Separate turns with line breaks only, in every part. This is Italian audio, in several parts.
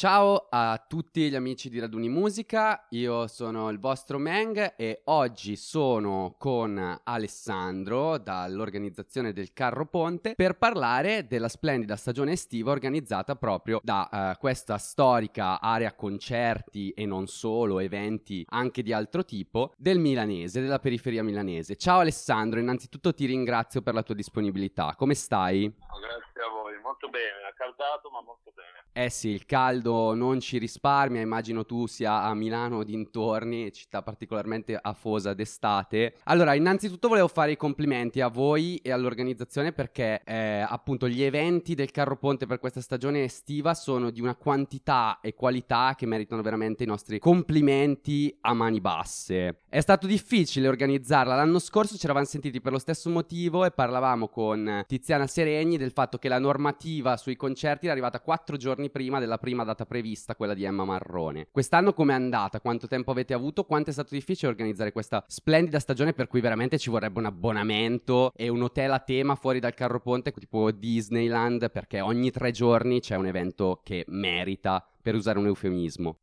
Ciao a tutti gli amici di Raduni Musica, io sono il vostro Meng e oggi sono con Alessandro dall'organizzazione del Carro Ponte per parlare della splendida stagione estiva organizzata proprio da uh, questa storica area concerti e non solo, eventi anche di altro tipo del milanese, della periferia milanese. Ciao Alessandro, innanzitutto ti ringrazio per la tua disponibilità, come stai?
Grazie a voi, molto bene, accaldato ma molto bene.
Eh sì, il caldo non ci risparmia, immagino tu sia a Milano o dintorni, città particolarmente afosa d'estate. Allora, innanzitutto volevo fare i complimenti a voi e all'organizzazione perché eh, appunto gli eventi del Carro Ponte per questa stagione estiva sono di una quantità e qualità che meritano veramente i nostri complimenti a mani basse. È stato difficile organizzarla, l'anno scorso ci eravamo sentiti per lo stesso motivo e parlavamo con Tiziana Seregni del fatto che la normativa sui concerti era arrivata quattro giorni prima della prima data prevista, quella di Emma Marrone. Quest'anno com'è andata? Quanto tempo avete avuto? Quanto è stato difficile organizzare questa splendida stagione per cui veramente ci vorrebbe un abbonamento e un hotel a tema fuori dal carro ponte tipo Disneyland perché ogni tre giorni c'è un evento che merita, per usare un eufemismo.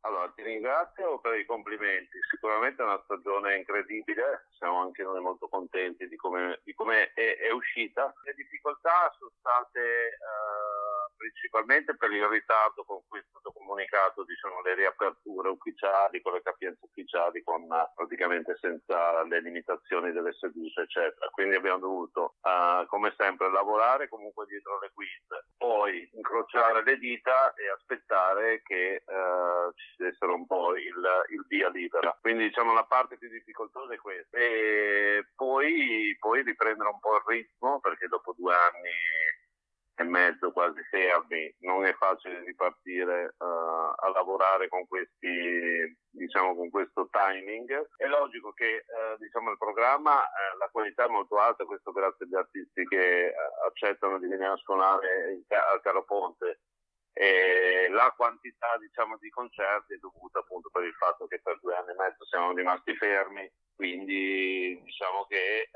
Ringrazio per i complimenti. Sicuramente è una stagione incredibile, siamo anche noi molto contenti di come, di come è, è, uscita. Le difficoltà sono state... Uh principalmente per il ritardo con cui è stato comunicato diciamo, le riaperture ufficiali, con le capienze ufficiali, con, praticamente senza le limitazioni delle sedute, eccetera. Quindi abbiamo dovuto, uh, come sempre, lavorare comunque dietro le quinte, poi incrociare le dita e aspettare che uh, ci dessero un po' il, il, via libera. Quindi diciamo la parte più difficoltosa è questa. E poi, poi riprendere un po' il ritmo, perché dopo due anni e mezzo, quasi fermi, non è facile ripartire uh, a lavorare con questi, diciamo, con questo timing. È logico che, uh, diciamo, il programma, uh, la qualità è molto alta, questo grazie agli artisti che accettano di venire a suonare al Caro Ponte. E la quantità, diciamo, di concerti è dovuta appunto per il fatto che per due anni e mezzo siamo rimasti fermi, quindi diciamo che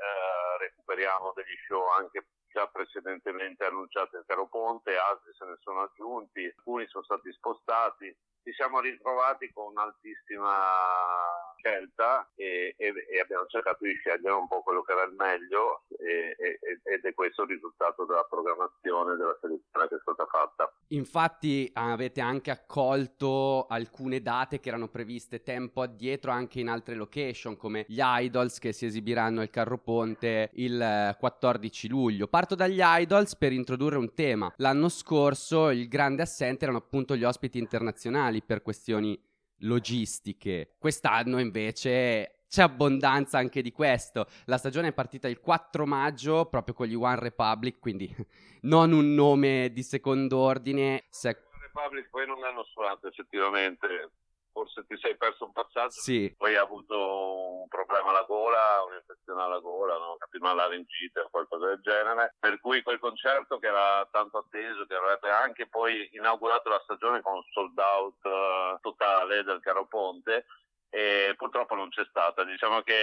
recuperiamo degli show anche già precedentemente annunciate il Caro Ponte, altri se ne sono aggiunti, alcuni sono stati spostati. Ci siamo ritrovati con un'altissima scelta e, e, e, abbiamo cercato di scegliere un po' quello che era il meglio e, ed è questo il risultato della programmazione della selezione che è stata fatta.
Infatti avete anche accolto alcune date che erano previste tempo addietro anche in altre location come gli Idols che si esibiranno al Carro Ponte il 14 luglio. Parto dagli Idols per introdurre un tema. L'anno scorso il grande assente erano appunto gli ospiti internazionali per questioni logistiche. Quest'anno invece c'è abbondanza anche di questo. La stagione è partita il 4 maggio proprio con gli One Republic, quindi non un nome di secondo ordine.
Se... One Republic poi non hanno suonato effettivamente forse ti sei perso un passaggio,
sì.
poi hai avuto un problema alla gola, un'infezione alla gola, no? una laringite o qualcosa del genere, per cui quel concerto che era tanto atteso, che avrebbe anche poi inaugurato la stagione con un sold out uh, totale del Caro Ponte, e purtroppo non c'è stata. Diciamo che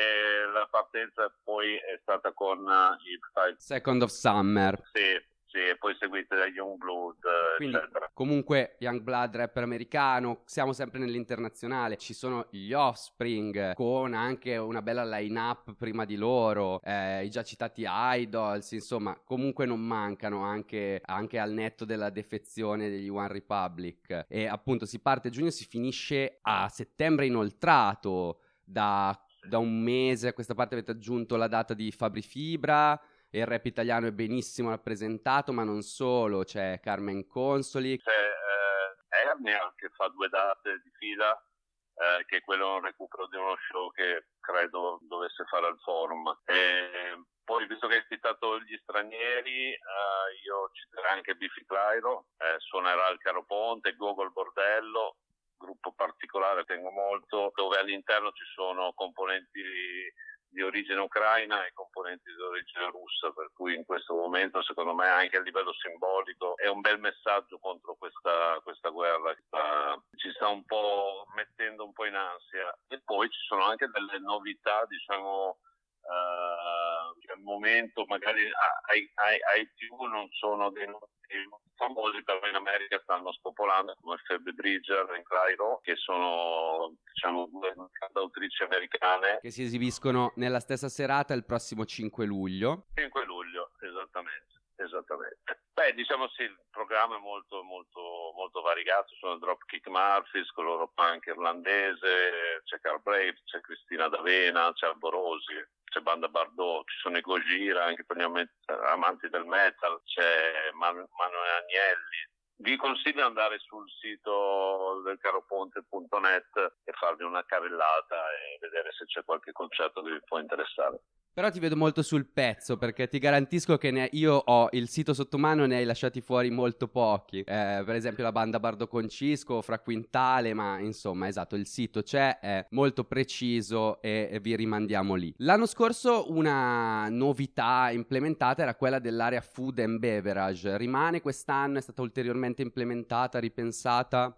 la partenza poi è stata con uh, il
Second of Summer.
Sì, sì, e poi seguite da Youngblood,
Quindi, eccetera. Comunque, Youngblood, rapper americano, siamo sempre nell'internazionale. Ci sono gli Offspring, con anche una bella line-up prima di loro, eh, i già citati Idols, insomma, comunque non mancano anche, anche al netto della defezione degli One Republic. E appunto si parte giugno, si finisce a settembre inoltrato da da un mese a questa parte avete aggiunto la data di Fabri Fibra, il rap italiano è benissimo rappresentato, ma non solo, c'è Carmen Consoli.
C'è eh, Ernia che fa due date di fila, eh, che è quello un recupero di uno show che credo dovesse fare al forum. E poi, visto che hai citato gli stranieri, eh, io citerei anche Biffy Clyro, eh, suonerà al Caro Ponte, Google Bordello, gruppo particolare, tengo molto, dove all'interno ci sono componenti di origine ucraina e componenti di origine russa, per cui in questo momento secondo me anche a livello simbolico è un bel messaggio contro questa, questa guerra che sta, ci sta un po' mettendo un po' in ansia. E poi ci sono anche delle novità, diciamo, uh, al momento magari ai, ai, ai più non sono dei famosi però in America stanno spopolando come Phoebe Bridger e Clyro che sono diciamo due cantautrici americane.
Che si esibiscono nella stessa serata il prossimo 5 luglio.
5 luglio esattamente esattamente. Beh, diciamo sì, il programma è molto, molto, molto variegato, sono Dropkick Murphys, con loro punk irlandese, c'è Carl Brave, c'è Cristina D'Avena, c'è Alborosi, c'è Banda Bardot, ci sono i Gojira anche per gli amanti del metal, c'è Man- Manuel Agnelli. Vi consiglio di andare sul sito del caroponte.net e farvi una carrellata e vedere se c'è qualche concerto che vi può interessare.
Però ti vedo molto sul pezzo perché ti garantisco che ne, io ho il sito sotto mano e ne hai lasciati fuori molto pochi. Eh, per esempio la banda Bardo Concisco, Fra Quintale, ma insomma, esatto, il sito c'è, è molto preciso e, e vi rimandiamo lì. L'anno scorso una novità implementata era quella dell'area food and beverage. Rimane quest'anno, è stata ulteriormente implementata, ripensata?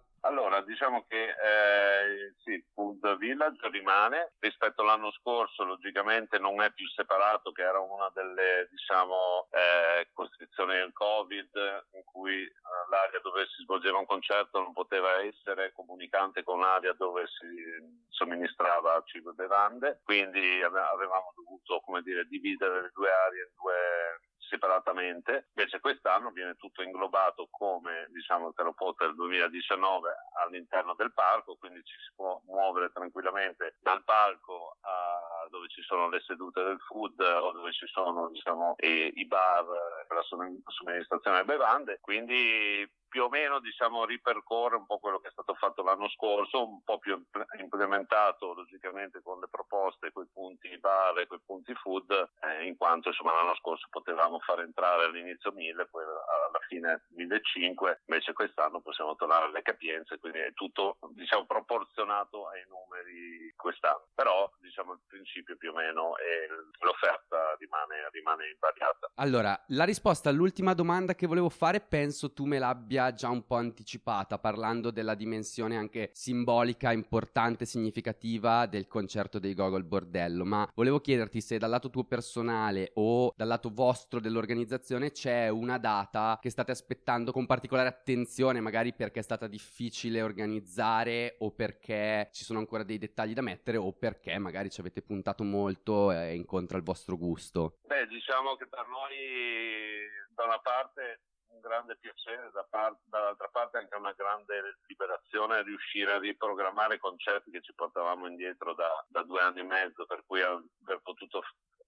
Diciamo che eh, sì, Food Village rimane. Rispetto all'anno scorso, logicamente non è più separato, che era una delle diciamo, eh, costrizioni del Covid, in cui eh, l'area dove si svolgeva un concerto non poteva essere comunicante con l'area dove si somministrava cibo e bevande, quindi avevamo dovuto come dire, dividere le due aree in due separatamente, invece quest'anno viene tutto inglobato come diciamo il Terrapotta del 2019 all'interno del parco, quindi ci si può muovere tranquillamente dal palco a dove ci sono le sedute del food o dove ci sono diciamo, i, i bar per la somministrazione delle bevande, quindi più o meno diciamo, ripercorre un po' quello che è stato fatto l'anno scorso, un po' più implementato logicamente con le proposte, quei punti bar e quei punti food, eh, in quanto insomma, l'anno scorso potevamo far entrare all'inizio 1000, poi alla fine 1500, invece quest'anno possiamo tornare alle capienze, quindi è tutto diciamo, proporzionato ai numeri quest'anno. Però diciamo, il principio più o meno è l'offerta rimane, rimane invariata.
Allora, la risposta all'ultima domanda che volevo fare penso tu me l'abbia già un po' anticipata, parlando della dimensione anche simbolica, importante, significativa del concerto dei Gogol Bordello. Ma volevo chiederti se dal lato tuo personale o dal lato vostro dell'organizzazione c'è una data che state aspettando con particolare attenzione, magari perché è stata difficile organizzare o perché ci sono ancora dei dettagli da mettere o perché magari ci avete puntato molto e incontra il vostro gusto.
Beh, diciamo che per noi da una parte grande piacere, da par- dall'altra parte anche una grande liberazione riuscire a riprogrammare concerti che ci portavamo indietro da, da due anni e mezzo, per cui aver potuto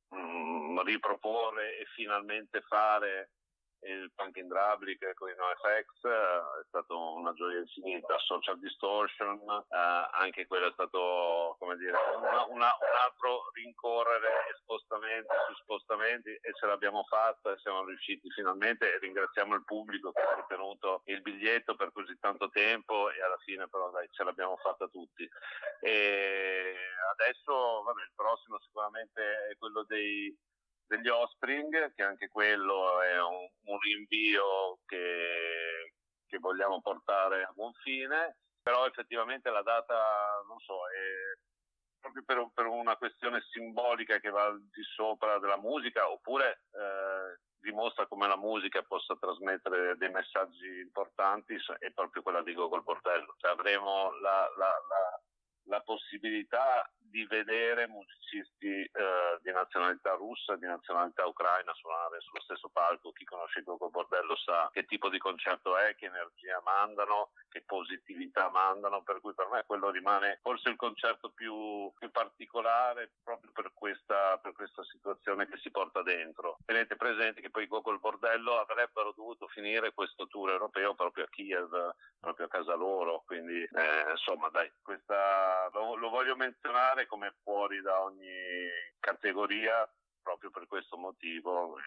mh, mm, riproporre e finalmente fare il punk in Drublic con i NoFX è stata una gioia infinita. Social Distortion, eh, anche quello è stato come dire, una, una, un altro rincorrere e spostamenti su spostamenti e ce l'abbiamo fatta e siamo riusciti finalmente e ringraziamo il pubblico che ha tenuto il biglietto per così tanto tempo e alla fine però dai, ce l'abbiamo fatta tutti. E adesso vabbè, il prossimo sicuramente è quello dei degli Offspring, che anche quello è un, un rinvio che, che, vogliamo portare a buon fine, però effettivamente la data, non so, è proprio per, per una questione simbolica che va al di sopra della musica, oppure eh, dimostra come la musica possa trasmettere dei messaggi importanti, è proprio quella di Gogol Bordello. Cioè avremo la, la, la, la possibilità di vedere musicisti eh, di nazionalità russa di nazionalità ucraina suonare sullo stesso palco. Chi conosce il Gogo Bordello sa che tipo di concerto è, che energia mandano, che positività mandano, per cui per me quello rimane forse il concerto più, più particolare proprio per questa, per questa, situazione che si porta dentro. Tenete presente che poi Gogol Bordello avrebbero dovuto finire questo tour europeo proprio a Kiev, proprio a casa loro, quindi eh, insomma dai, questa, lo, lo voglio menzionare come fuori da ogni categoria proprio per questo motivo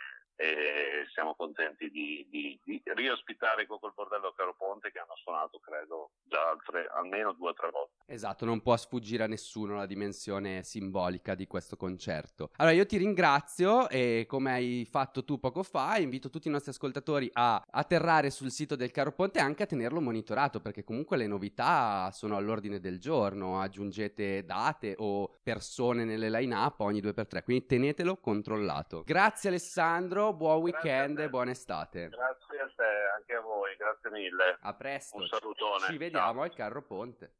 e siamo contenti di, di, di riospitare Gogol Bordello Caro Ponte che hanno suonato credo già altre, almeno due o tre volte.
Esatto, non può sfuggire a nessuno la dimensione simbolica di questo concerto. Allora io ti ringrazio e come hai fatto tu poco fa invito tutti i nostri ascoltatori a atterrare sul sito del Caro Ponte e anche a tenerlo monitorato perché comunque le novità sono all'ordine del giorno, aggiungete date o persone nelle line up ogni due per tre, quindi tenetelo controllato. Grazie Alessandro buon weekend e buona estate.
Grazie. a te, anche a voi, grazie mille.
A presto.
Un salutone.
Ci vediamo Ciao. al Carro Ponte.